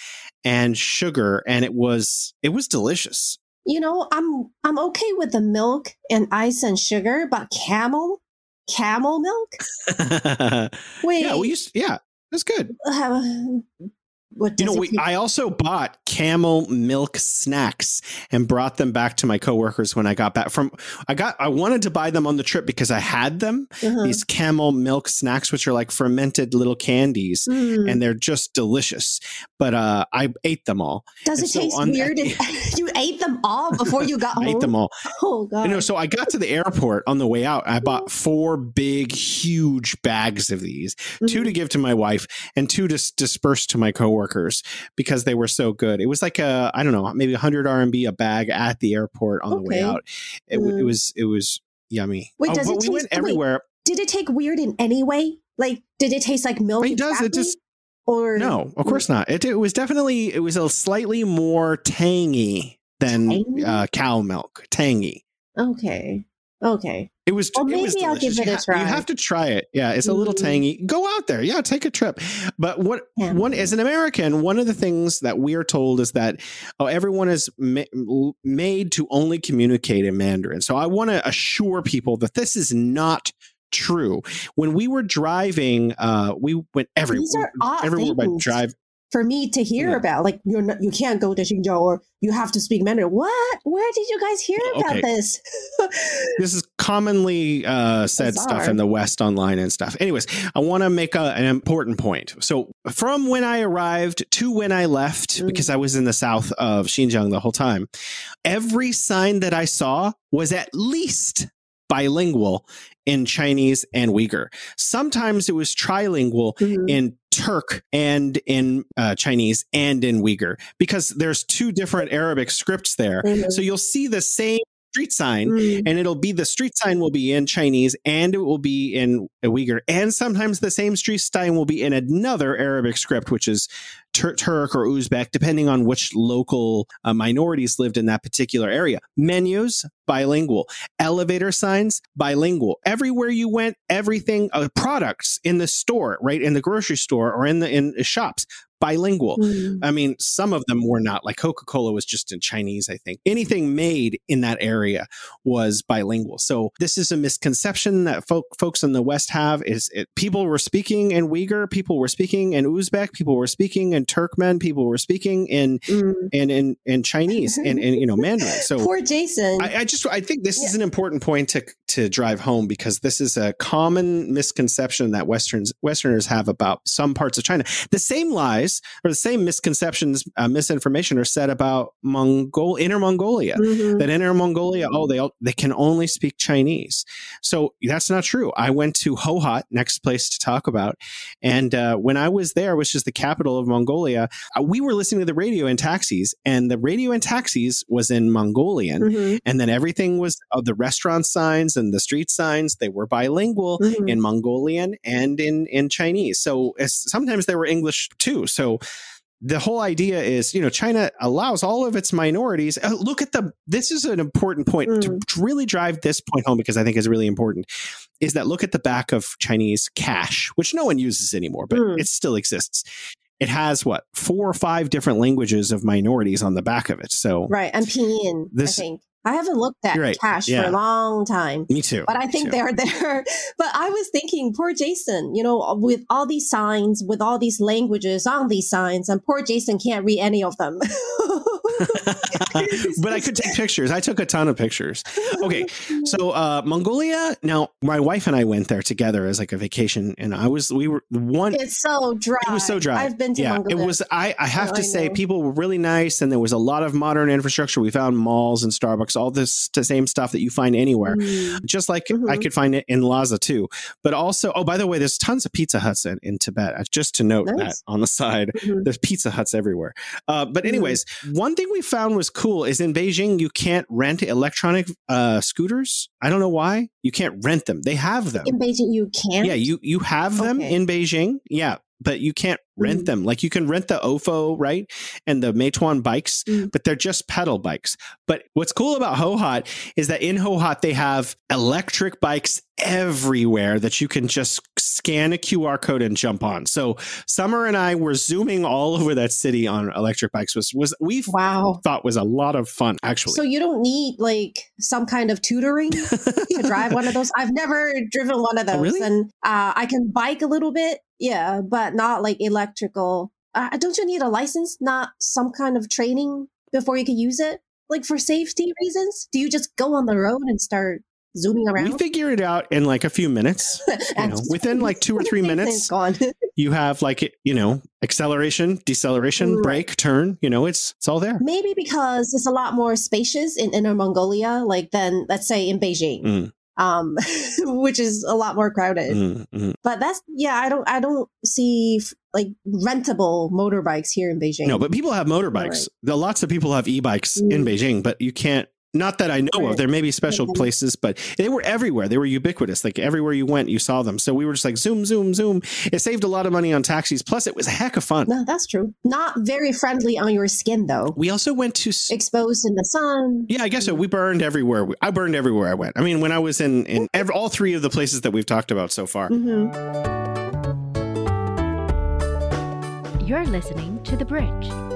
and sugar and it was it was delicious you know, I'm I'm okay with the milk and ice and sugar, but camel, camel milk. wait yeah we used yeah that's good uh, what you know we, i also bought camel milk snacks and brought them back to my coworkers when i got back from i got i wanted to buy them on the trip because i had them Uh-huh. these camel milk snacks which are like fermented little candies Mm. and they're just delicious but uh i ate them all Does and it so taste weird? you ate them all before you got i home. ate them all Oh god! You know, so I got to the airport on the way out. I bought four big, huge bags of these, two Mhm. to give to my wife and two to disperse to my coworkers because they were so good. It was like a, I don't know, maybe 100 RMB a bag at the airport on the way out. It, w- it Mm. was, it was yummy. Wait, Oh, does it we taste- went wait. everywhere. Did it take weird in any way? Like, did it taste like milk? It does. It just or no, of course not. It, it was definitely it was a slightly more tangy than Tangy? uh, cow milk. Tangy. Okay, okay. It was. Well, it was maybe I'll give it a try. You have to try it. Yeah, it's a little Mm. tangy. Go out there. Yeah, take a trip. But what Yeah. one as an American, one of the things that we are told is that oh, everyone is ma- made to only communicate in Mandarin. So I want to assure people that this is not true. When we were driving, uh, we went everywhere. Everywhere by drive for me to hear yeah. about. Like you're not, you can't go to Xinjiang or you have to speak Mandarin. What? Where did you guys hear about okay. this? this is commonly uh, said Bizarre. stuff in the West online and stuff. Anyways, I want to make a, an important point. So from when I arrived to when I left, mm. because I was in the south of Xinjiang the whole time, every sign that I saw was at least bilingual in Chinese and Uyghur. Sometimes it was trilingual mm-hmm. in Turk and in uh, Chinese and in Uyghur because there's two different Arabic scripts there. Mm-hmm. So you'll see the same street sign mm. and it'll be the street sign will be in Chinese and it will be in Uyghur and sometimes the same street sign will be in another Arabic script which is Tur- Turk or Uzbek depending on which local uh, minorities lived in that particular area menus bilingual elevator signs bilingual everywhere you went everything uh, products in the store right in the grocery store or in the in shops bilingual. Mm. I mean, some of them were not. Like Coca Cola was just in Chinese, I think. Anything made in that area was bilingual. So this is a misconception that folk, folks in the West have: is it, people were speaking in Uyghur, people were speaking in Uzbek, people were speaking in Turkmen, people were speaking in mm. in, in, in Chinese and, and you know Mandarin. So poor Jason. I, I just I think this yeah. is an important point to to drive home because this is a common misconception that Westerns Westerners have about some parts of China. The same lies or the same misconceptions, uh, misinformation are said about Mongol, Inner Mongolia. Mm-hmm. That Inner Mongolia, oh, they they can only speak Chinese. So that's not true. I went to Hohhot, next place to talk about, and uh, when I was there, which is the capital of Mongolia, uh, we were listening to the radio in taxis, and the radio in taxis was in Mongolian, mm-hmm. and then everything was of uh, the restaurant signs and the street signs. They were bilingual mm-hmm. in Mongolian and in in Chinese. So sometimes they were English too. So the whole idea is, you know, China allows all of its minorities. Uh, look at the. This is an important point mm. to, to really drive this point home because I think is really important. Is that look at the back of Chinese cash, which no one uses anymore, but mm. it still exists it has what four or five different languages of minorities on the back of it. So right, and pinyin. This, I think I haven't looked at right. cash yeah. for a long time. Me too. But I think they're there. But I was thinking, poor Jason, you know, with all these signs, with all these languages on these signs, and poor Jason can't read any of them. but I could take pictures. I took a ton of pictures. Okay, so uh, Mongolia. Now, my wife and I went there together as like a vacation, and I was we were one. It's so dry. It was so dry. I've been to yeah, Mongolia. It was. I I have oh, to I say, people were really nice, and there was a lot of modern infrastructure. We found malls and Starbucks, all this the same stuff that you find anywhere, mm. just like mm-hmm. I could find it in Lhasa too. But also, oh, by the way, there's tons of Pizza Huts in, in Tibet. Just to note nice. that on the side, mm-hmm. there's Pizza Huts everywhere. Uh, but mm-hmm. anyways, mm-hmm. one thing we found was cool is in Beijing you can't rent electronic uh, scooters. I don't know why you can't rent them. They have them in Beijing. You can. Yeah, you you have them okay. in Beijing. Yeah, but you can't rent mm. them. Like you can rent the Ofo, right? And the Meituan bikes, mm. but they're just pedal bikes. But what's cool about Hohhot is that in Hohhot, they have electric bikes everywhere that you can just scan a QR code and jump on. So Summer and I were zooming all over that city on electric bikes was was we wow. thought was a lot of fun actually. So you don't need like some kind of tutoring to drive one of those. I've never driven one of oh, those, oh, really? and uh, I can bike a little bit, yeah, but not like electrical. Uh, don't you need a license? Not some kind of training before you can use it? Like for safety reasons? Do you just go on the road and start zooming around? We figure it out in like a few minutes. you know, within like two or three minutes, you have like you know acceleration, deceleration, right. brake, turn. You know, it's it's all there. Maybe because it's a lot more spacious in Inner Mongolia, like than let's say in Beijing. Mm um, which is a lot more crowded. Mm-hmm. But that's yeah, I don't I don't see f- like rentable motorbikes here in Beijing. No, but people have motorbikes. Right. Lots of people have e-bikes mm. in Beijing, but you can't not that I know right. of. There may be special mm-hmm. places, but they were everywhere. They were ubiquitous. Like everywhere you went, you saw them. So we were just like zoom, zoom, zoom. It saved a lot of money on taxis. Plus, it was a heck of fun. No, that's true. Not very friendly on your skin, though. We also went to exposed in the sun. Yeah, I guess so. We burned everywhere. I burned everywhere I went. I mean, when I was in in every, all three of the places that we've talked about so far. Mm-hmm. You're listening to the Bridge.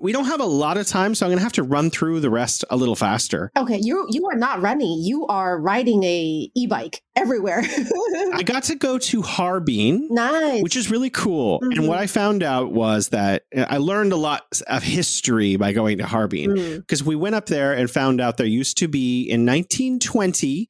We don't have a lot of time, so I'm going to have to run through the rest a little faster. Okay, you you are not running. You are riding a e-bike everywhere. I got to go to Harbin, nice, which is really cool. Mm-hmm. And what I found out was that I learned a lot of history by going to Harbin because mm. we went up there and found out there used to be in 1920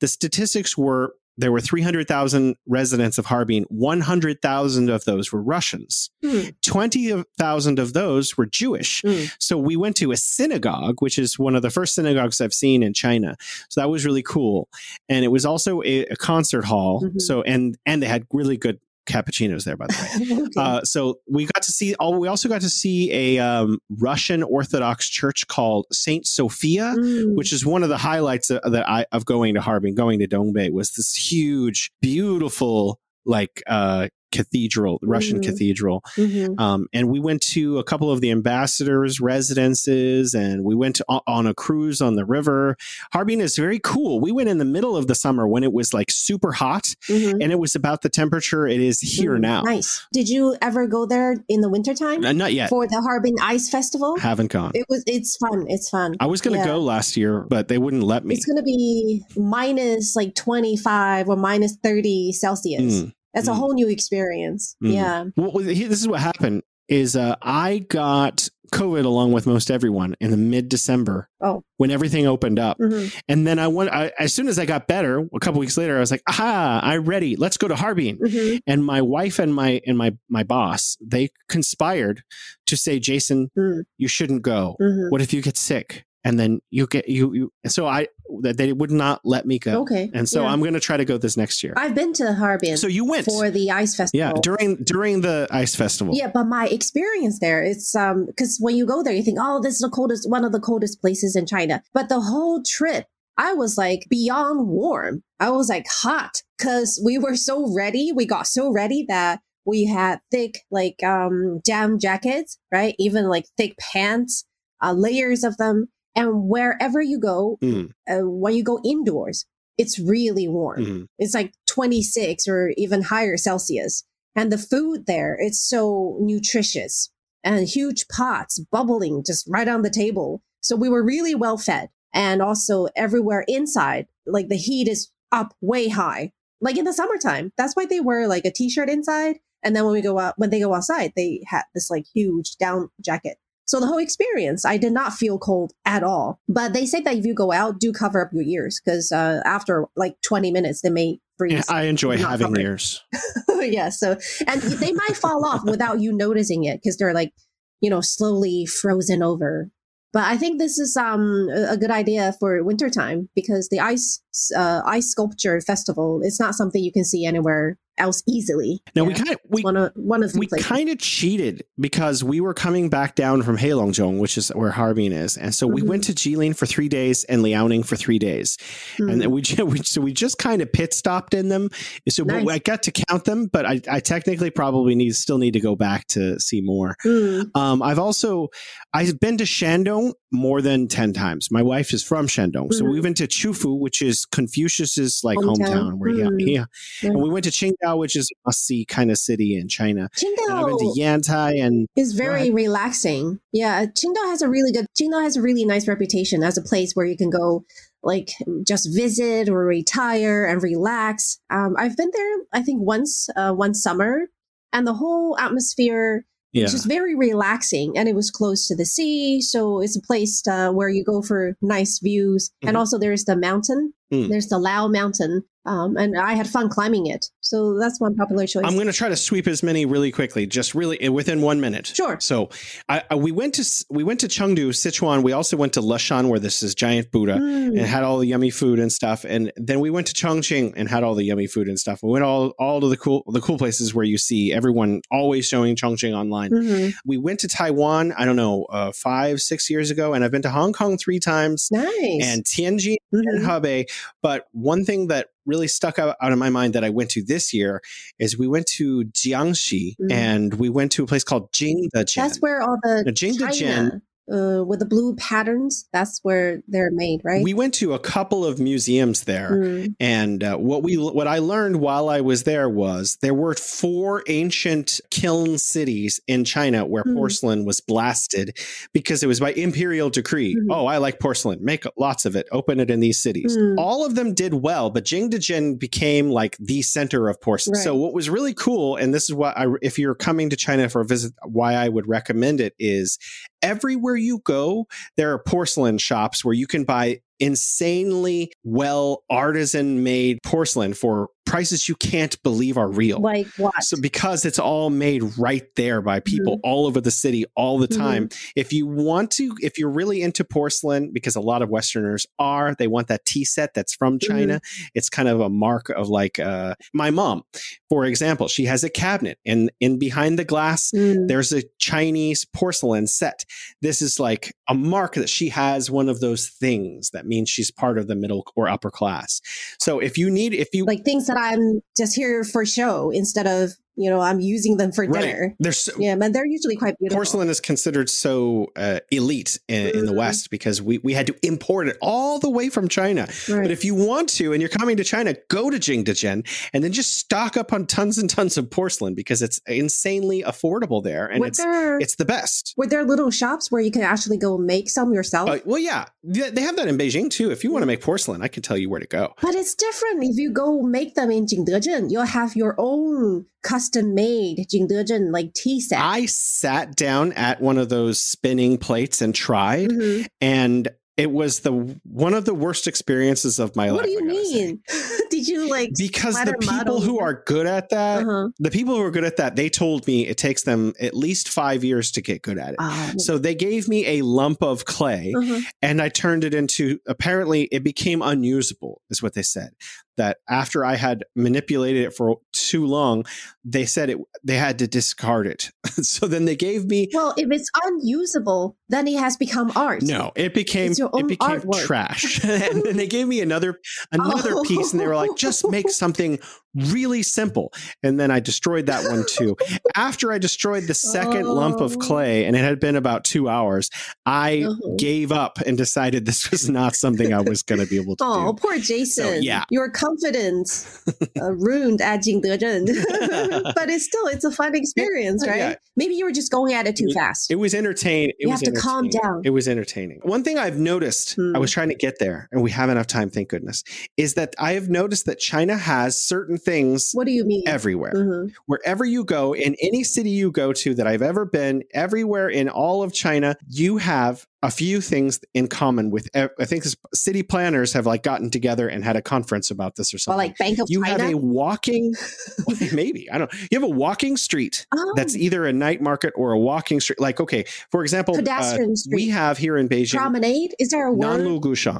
the statistics were there were 300,000 residents of Harbin. 100,000 of those were Russians. Mm. 20,000 of those were Jewish. Mm. So we went to a synagogue, which is one of the first synagogues I've seen in China. So that was really cool. And it was also a, a concert hall. Mm-hmm. So, and, and they had really good cappuccinos there, by the way. okay. uh, so we got to see. all. we also got to see a um, Russian Orthodox church called Saint Sophia, mm. which is one of the highlights of, that I, of going to Harbin, going to Dongbei. Was this huge, beautiful like uh, cathedral, Russian mm-hmm. cathedral. Mm-hmm. Um, and we went to a couple of the ambassadors' residences and we went to, on a cruise on the river. Harbin is very cool. We went in the middle of the summer when it was like super hot mm-hmm. and it was about the temperature it is here mm, now. Nice. Did you ever go there in the wintertime? Uh, not yet. For the Harbin Ice Festival? Haven't gone. It was it's fun. It's fun. I was going to yeah. go last year, but they wouldn't let me. It's going to be minus like 25 or minus 30 Celsius. Mm. That's mm. a whole new experience. Mm. Yeah. Well, this is what happened is uh, I got COVID along with most everyone in the mid December. Oh. When everything opened up. Mm-hmm. And then I went, I, as soon as I got better, a couple weeks later, I was like, aha, I'm ready. Let's go to Harbin. Mm-hmm. And my wife and my, and my, my boss, they conspired to say, Jason, mm. you shouldn't go. Mm-hmm. What if you get sick? and then you get you you so i they would not let me go okay and so yeah. i'm going to try to go this next year i've been to harbin so you went for the ice festival yeah during during the ice festival yeah but my experience there it's um because when you go there you think oh this is the coldest one of the coldest places in china but the whole trip I was like beyond warm. I was like hot because we were so ready. We got so ready that we had thick like um down jackets, right? Even like thick pants, uh, layers of them. And wherever you go, mm. uh, when you go indoors, it's really warm. Mm. It's like 26 or even higher Celsius. And the food there, it's so nutritious and huge pots bubbling just right on the table. So we were really well fed. And also everywhere inside, like the heat is up way high, like in the summertime. That's why they wear like a t-shirt inside. And then when we go out, when they go outside, they had this like huge down jacket. So the whole experience, I did not feel cold at all. But they say that if you go out, do cover up your ears because uh, after like 20 minutes, they may freeze. Yeah, I enjoy having covered. ears. yeah. So, and they might fall off without you noticing it because they're like, you know, slowly frozen over. But I think this is um, a good idea for wintertime because the ice uh, ice sculpture festival is not something you can see anywhere else easily. Now yeah. we kind of we one of one of we kind of cheated because we were coming back down from Heilongjiang, which is where Harbin is, and so mm-hmm. we went mm-hmm. to Jilin for three days and Liaoning for three days, mm-hmm. and we, we so we just kind of pit stopped in them. So nice. I got to count them, but I, I, technically probably need still need to go back to see more. Mm. Um, I've also I've been to Shandong more than 10 times. My wife is from Shandong. So mm-hmm. we went to Qufu, which is Confucius's like hometown, hometown where mm-hmm. yeah, yeah. And we went to Qingdao, which is a must see kind of city in China. Qingdao. And I went to Yantai and is very relaxing. Yeah. Qingdao has a really good, Qingdao has a really nice reputation as a place where you can go like just visit or retire and relax. Um, I've been there, I think once, uh, one summer and the whole atmosphere yeah. It's just very relaxing and it was close to the sea. So it's a place uh, where you go for nice views. Mm-hmm. And also there's the mountain. Mm. There's the Lao mountain um, and I had fun climbing it. So that's one popular choice. I'm going to try to sweep as many really quickly, just really eh, within one minute. Sure. So I, I, we went to we went to Chengdu, Sichuan. We also went to Leshan, where this is giant Buddha, mm. and had all the yummy food and stuff. And then we went to Chongqing and had all the yummy food and stuff. We went all all to the cool the cool places where you see everyone always showing Chongqing online. Mm-hmm. We went to Taiwan. I don't know uh, five six years ago, and I've been to Hong Kong three times. Nice. And Tianjin mm-hmm. and Hebei. But one thing that really stuck out, out of my mind that I went to this year is we went to Jiangxi mm-hmm. and we went to a place called Jingdezhen. That's where all the Jingdezhen uh, with the blue patterns. That's where they're made, right? We went to a couple of museums there, mm. and uh, what we what I learned while I was there was there were four ancient kiln cities in China where mm. porcelain was blasted because it was by imperial decree. Mm. Oh, I like porcelain. Make lots of it. Open it in these cities. Hmm. All of them did well, but Jingdezhen became like the center of porcelain. Right. So what was really cool, and this is what I, if you're coming to China for a visit, why I would recommend it is everywhere you go, there are porcelain shops where you can buy insanely well artisan made porcelain for prices you can't believe are real. Like what? So because it's all made right there by people mm-hmm. all over the city all the time. Mm-hmm. If you want to, if you're really into porcelain, because a lot of Westerners are, they want that tea set that's from China. Mm-hmm. It's kind of a mark of like uh, my mom, for example, she has a cabinet and in behind the glass, mm. there's a Chinese porcelain set. This is like a mark that she has one of those things that means she's part of the middle or upper class. So if you need, if you like things that I'm just here for show instead of you know i'm using them for right. dinner. They're so, yeah but they're usually quite beautiful. Porcelain is considered so uh, elite in, mm-hmm. in, the mm-hmm. west because we, we had to import it all the way from china. Right. but if you want to and you're coming to china go to jingdezhen and then just stock up on tons and tons of porcelain because it's insanely affordable there and it's there, it's the best. Were there little shops where you can actually go make some yourself? Uh, well yeah. They have that in beijing too. If you want to make porcelain i can tell you where to go. But it's different if you go make them in jingdezhen. You'll have your own custom made Jingdezhen like tea set. I sat down at one of those spinning plates and tried, mm-hmm. and it was the one of the worst experiences of my what life. What do you mean? Did you like because the people who are good at that, uh-huh. the people who are good at that, they told me it takes them at least five years to get good at it. Oh. So they gave me a lump of clay, uh-huh. and I turned it into. Apparently, it became unusable, is what they said that after I had manipulated it for too long, they said it they had to discard it. so then they gave me Well, if it's unusable, then it has become art. No, it became it became artwork. trash. and then they gave me another another oh. piece and they were like just make something really simple. And then I destroyed that one too. After I destroyed the second oh. lump of oh. clay and it had been about 2 hours, I uh-huh. gave up and decided this was not something I was going to be able to oh, do. Oh, poor Jason. So, yeah. Your confidence uh, ruined at Jingdezhen. but it's still it's a fun experience, right? Yeah. Maybe you were just going at it too fast. It was entertaining. you have to calm down. It was entertaining. One thing I've noticed, hmm. I was trying to get there and we have enough time, thank goodness, is that I have noticed that China has certain things. What do you mean? Everywhere. Mm-hmm. Wherever you go, in any city you go to that I've ever been, everywhere in all of China, you have a few things in common with I think city planners have like gotten together and had a conference about this or something. Well, like Bank of you China? have a walking maybe I don't know. You have a walking street oh. that's either a night market or a walking street. Like okay, for example, pedestrian uh, we have here in Beijing promenade. Is there a word?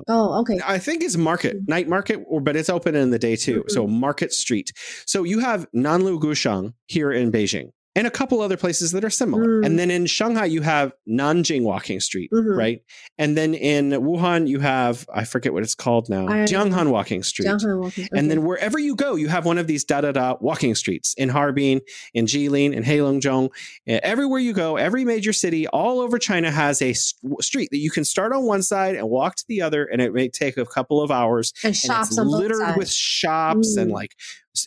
Oh, okay. I think it's market mm-hmm. night market, or but it's open in the day too. Mm-hmm. So Market Street. So you have Nanluoguxiang here in Beijing and a couple other places that are similar. Mm. And then in Shanghai, you have Nanjing Walking Street, mm-hmm. right? And then in Wuhan, you have, I forget what it's called now, Jianghan Walking Street. Jianghan Walking, okay. And then wherever you go, you have one of these da da da walking streets in Harbin, in Jilin, in Heilongjiang. Everywhere you go, every major city all over China has a street that you can start on one side and walk to the other, and it may take a couple of hours. And, and shops it's littered with shops mm. and like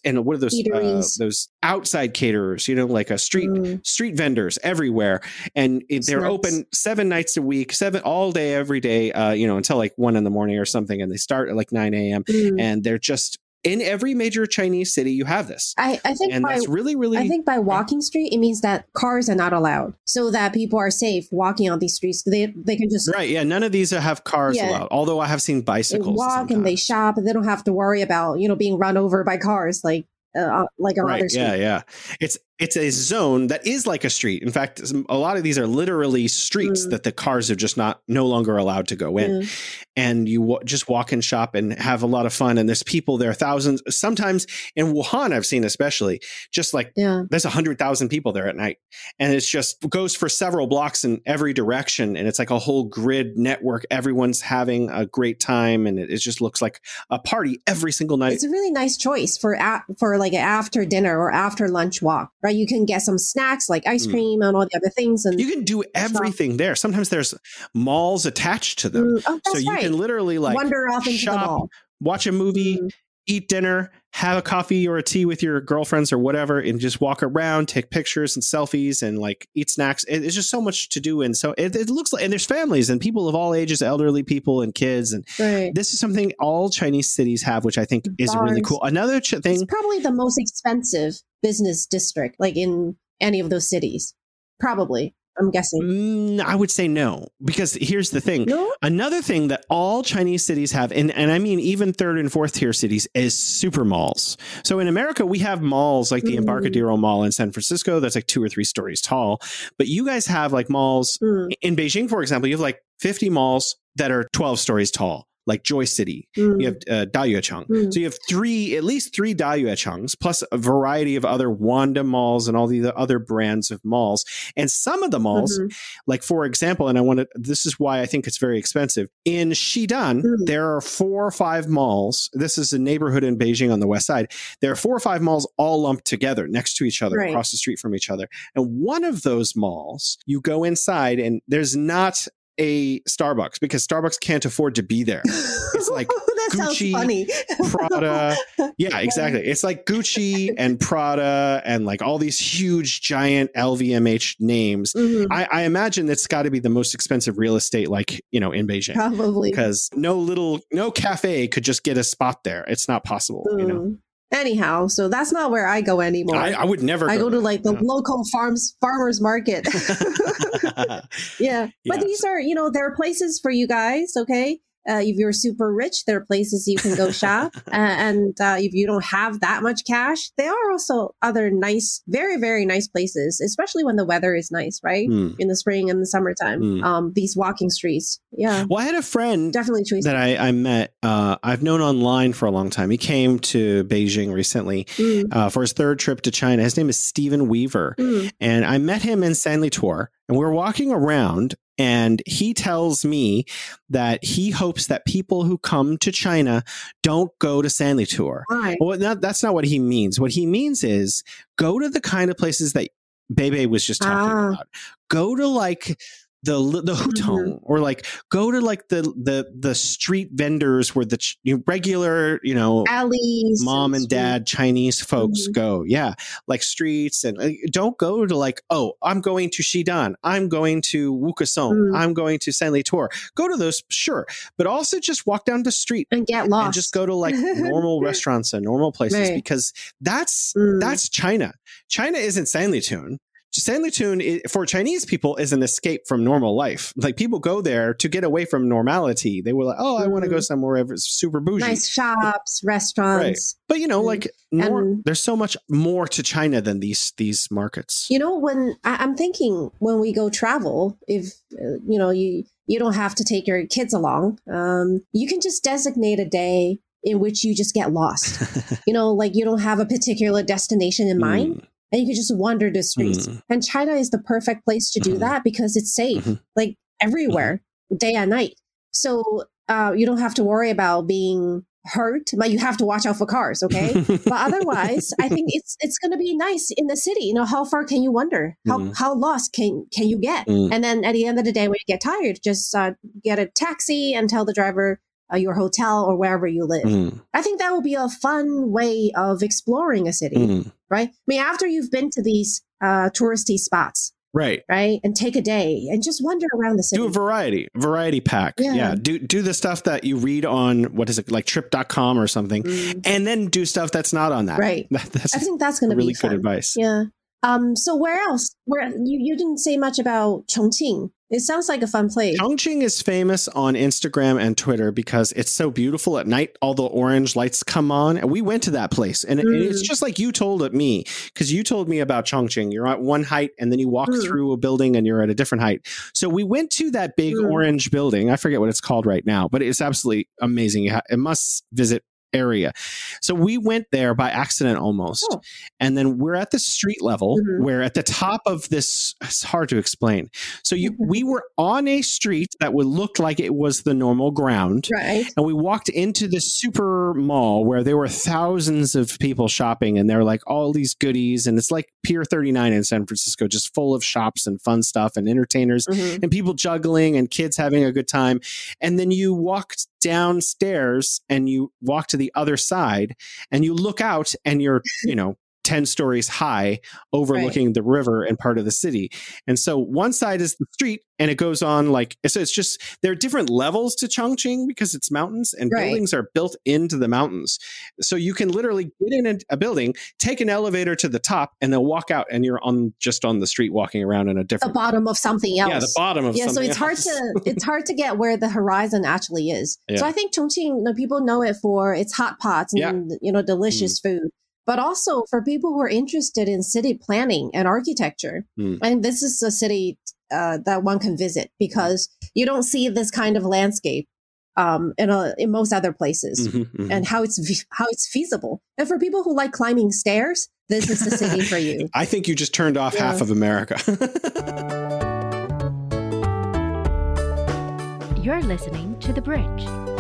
and what are those uh, those outside caterers you know like a street mm. street vendors everywhere and it, they're open seven nights a week seven all day every day uh, you know until like one in the morning or something and they start at like 9 a.m mm. and they're just in every major Chinese city, you have this. I, I think, and by, that's really, really. I think by walking street, it means that cars are not allowed, so that people are safe walking on these streets. They they can just right. Yeah, none of these have cars yeah. allowed. Although I have seen bicycles. They walk sometimes. and they shop. And they don't have to worry about you know being run over by cars like uh, like on right, other streets. Yeah, yeah. It's it's a zone that is like a street. In fact, a lot of these are literally streets mm. that the cars are just not no longer allowed to go in. Mm. And you w- just walk and shop and have a lot of fun. And there's people there, thousands. Sometimes in Wuhan, I've seen especially just like yeah. there's a hundred thousand people there at night, and it's just goes for several blocks in every direction, and it's like a whole grid network. Everyone's having a great time, and it, it just looks like a party every single night. It's a really nice choice for a- for like an after dinner or after lunch walk, right? You can get some snacks like ice Mm. cream and all the other things. And You can do everything there. Sometimes there's malls attached to them. Mm, oh, so you right. can literally like wander off into shop, the mall. watch a movie, Mm. Eat dinner, have a coffee or a tea with your girlfriends or whatever, and just walk around, take pictures and selfies, and like eat snacks. It- it's just so much to do, and so it, it looks like and there's families and people of all ages, elderly people and kids, and Right. this is something all Chinese cities have, which I think is really cool. Another ch- It's thing, probably the most expensive business district, like in any of those cities. Probably, I'm guessing. mm, I would say no, because here's the thing. No, Another thing that all Chinese cities have, and, and I mean even third and fourth tier cities, is super malls. So in America, we have malls like the Mm. Embarcadero Mall in San Francisco that's like two or three stories tall. But you guys have like malls Mm, in Beijing, for example, you have like 50 malls that are 12 stories tall, like Joy City. mm, You have uh, Dayuecheng. mm. So you have three, at least three Dayuechengs, plus a variety of other Wanda malls and all the other brands of malls. And some of the malls, Mhm. like for example, and I want to, this is why I think it's very expensive. In Xidan, Mm. there are four or five malls. This is a neighborhood in Beijing on the west side. There are four or five malls all lumped together next to each other, Right. across the street from each other. And one of those malls, you go inside and there's not a Starbucks because Starbucks can't afford to be there. It's like that Gucci, funny. Prada. Yeah, exactly. It's like Gucci and Prada and like all these huge, giant LVMH names. Mhm, I, I imagine it's got to be the most expensive real estate, like, you know, in Beijing. Probably. Because no little, no cafe could just get a spot there. It's not possible, you know. Anyhow, so that's not where I go anymore. I, I would never I go to like the Yeah. local farms farmers market. yeah. But these are, you know, there are places for you guys, okay? Uh, if you're super rich, there are places you can go shop. Uh, and uh, if you don't have that much cash, there are also other nice, very, very nice places, especially when the weather is nice, right? Hmm. In the spring and the summertime. Hmm. Um, these walking streets. Yeah. Well, I had a friend Definitely choice. that I, I met. Uh, I've known online for a long time. He came to Beijing recently Mm, uh, for his third trip to China. His name is Stephen Weaver. mm, And I met him in Tour, and we are walking around, and he tells me that he hopes that people who come to China don't go to Sanlitun. why? Well, not, that's not what he means. What he means is go to the kind of places that Beibei was just talking Ah. about. Go to like the the hutong or like go to like the the the street vendors where the ch- you know, regular you know Alleys. mom and dad Chinese folks Mhm. go. Yeah, like streets and like, don't go to like oh I'm going to Xidan, I'm going to Wukesong Mm. I'm going to Sanlitun. Go to those sure, but also just walk down the street And get lost. and just go to like normal restaurants and normal places Right. because that's Mm. that's China. China isn't Sanlitun. Sanlitun i- for Chinese people is an escape from normal life. Like people go there to get away from normality. They were like, "Oh, I want to go somewhere where it's super bougie." nice shops, restaurants. But you know, Mm. like And- there's so much more to China than these these markets. You know, when I, I'm thinking when we go travel, if uh, you know you you don't have to take your kids along, um, you can just designate a day in which you just get lost. you know, like you don't have a particular destination in mind, Mm, and you can just wander the streets. Mm. And China is the perfect place to do Mhm. that because it's safe, Mhm. like everywhere, day and night. So uh, you don't have to worry about being hurt, but you have to watch out for cars, okay? but otherwise i think it's it's going to be nice in the city you know how far can you wander how how lost can can you get Mm. and then at the end of the day when you get tired just uh, get a taxi and tell the driver uh, your hotel or wherever you live Mm, i think that will be a fun way of exploring a city mm. Right i mean after you've been to these uh, touristy spots Right. right and take a day and just wander around the city Do a variety, variety pack. Yeah. Yeah. Do do the stuff that you read on what is it like trip.com or something, Mm, and then do stuff that's not on that. Right. That- that's i think that's going to be really be good advice. Yeah. Um. So where else? Where you you didn't say much about Chongqing. It sounds like a fun place. Chongqing is famous on Instagram and Twitter because it's so beautiful at night. All the orange lights come on, and we went to that place, and, and it's Mm. just like you told it me because you told me about Chongqing. You're at one height, and then you walk Mm. through a building, and you're at a different height. So we went to that big Mm. orange building. I forget what it's called right now, but it's absolutely amazing. You ha- it must visit area. So we went there by accident almost. Oh. And then we're at the street level mm-hmm. where at the top of this it's hard to explain. So you mm-hmm. we were on a street that would look like it was the normal ground. Right. And we walked into the super mall where there were thousands of people shopping and they're like all these goodies and it's like Pier 39 in San Francisco just full of shops and fun stuff and entertainers mm-hmm. and people juggling and kids having a good time. And then you walked downstairs and you walk to the other side and you look out and you're, you know, 10 stories high overlooking right. the river and part of the city. And so one side is the street and it goes on like so it's just there are different levels to Chongqing because it's mountains and right. buildings are built into the mountains. So you can literally get in a, building, take an elevator to the top and then walk out and you're on just on the street walking around in a different the bottom of something else. Yeah, the bottom of Yeah, so it's else. hard to it's hard to get where the horizon actually is. Yeah. So I think Chongqing, the people know it for its hot pots and yeah. you know delicious mm. food but also for people who are interested in city planning and architecture. Mm. And this is a city uh, that one can visit because you don't see this kind of landscape um, in a, in most other places, mm-hmm, mm-hmm. and how it's how it's feasible. And for people who like climbing stairs, this is the city for you. I think you just turned off yeah. half of America. You're listening to the Bridge.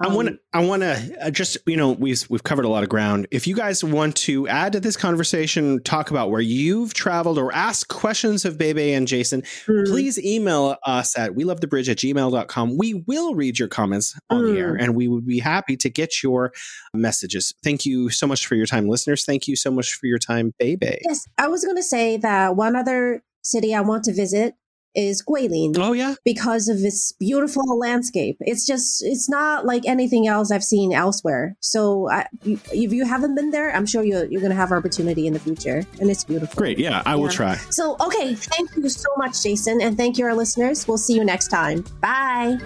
I want to. Um, I want to uh, just you know we've we've covered a lot of ground. If you guys want to add to this conversation, talk about where you've traveled or ask questions of Beibei and Jason, mm. please email us at we love the bridge at gmail.com. We will read your comments on mm. the air and we would be happy to get your messages. Thank you so much for your time, listeners. Thank you so much for your time, Beibei. Yes, I was going to say that one other city I want to visit is Guilin. Oh yeah, because of its beautiful landscape. It's just it's not like anything else I've seen elsewhere. So I, if you haven't been there, I'm sure you're you're gonna have opportunity in the future, and it's beautiful. Great, yeah, I yeah. will try. So okay, thank you so much, Jason, and thank you, our listeners. We'll see you next time. Bye.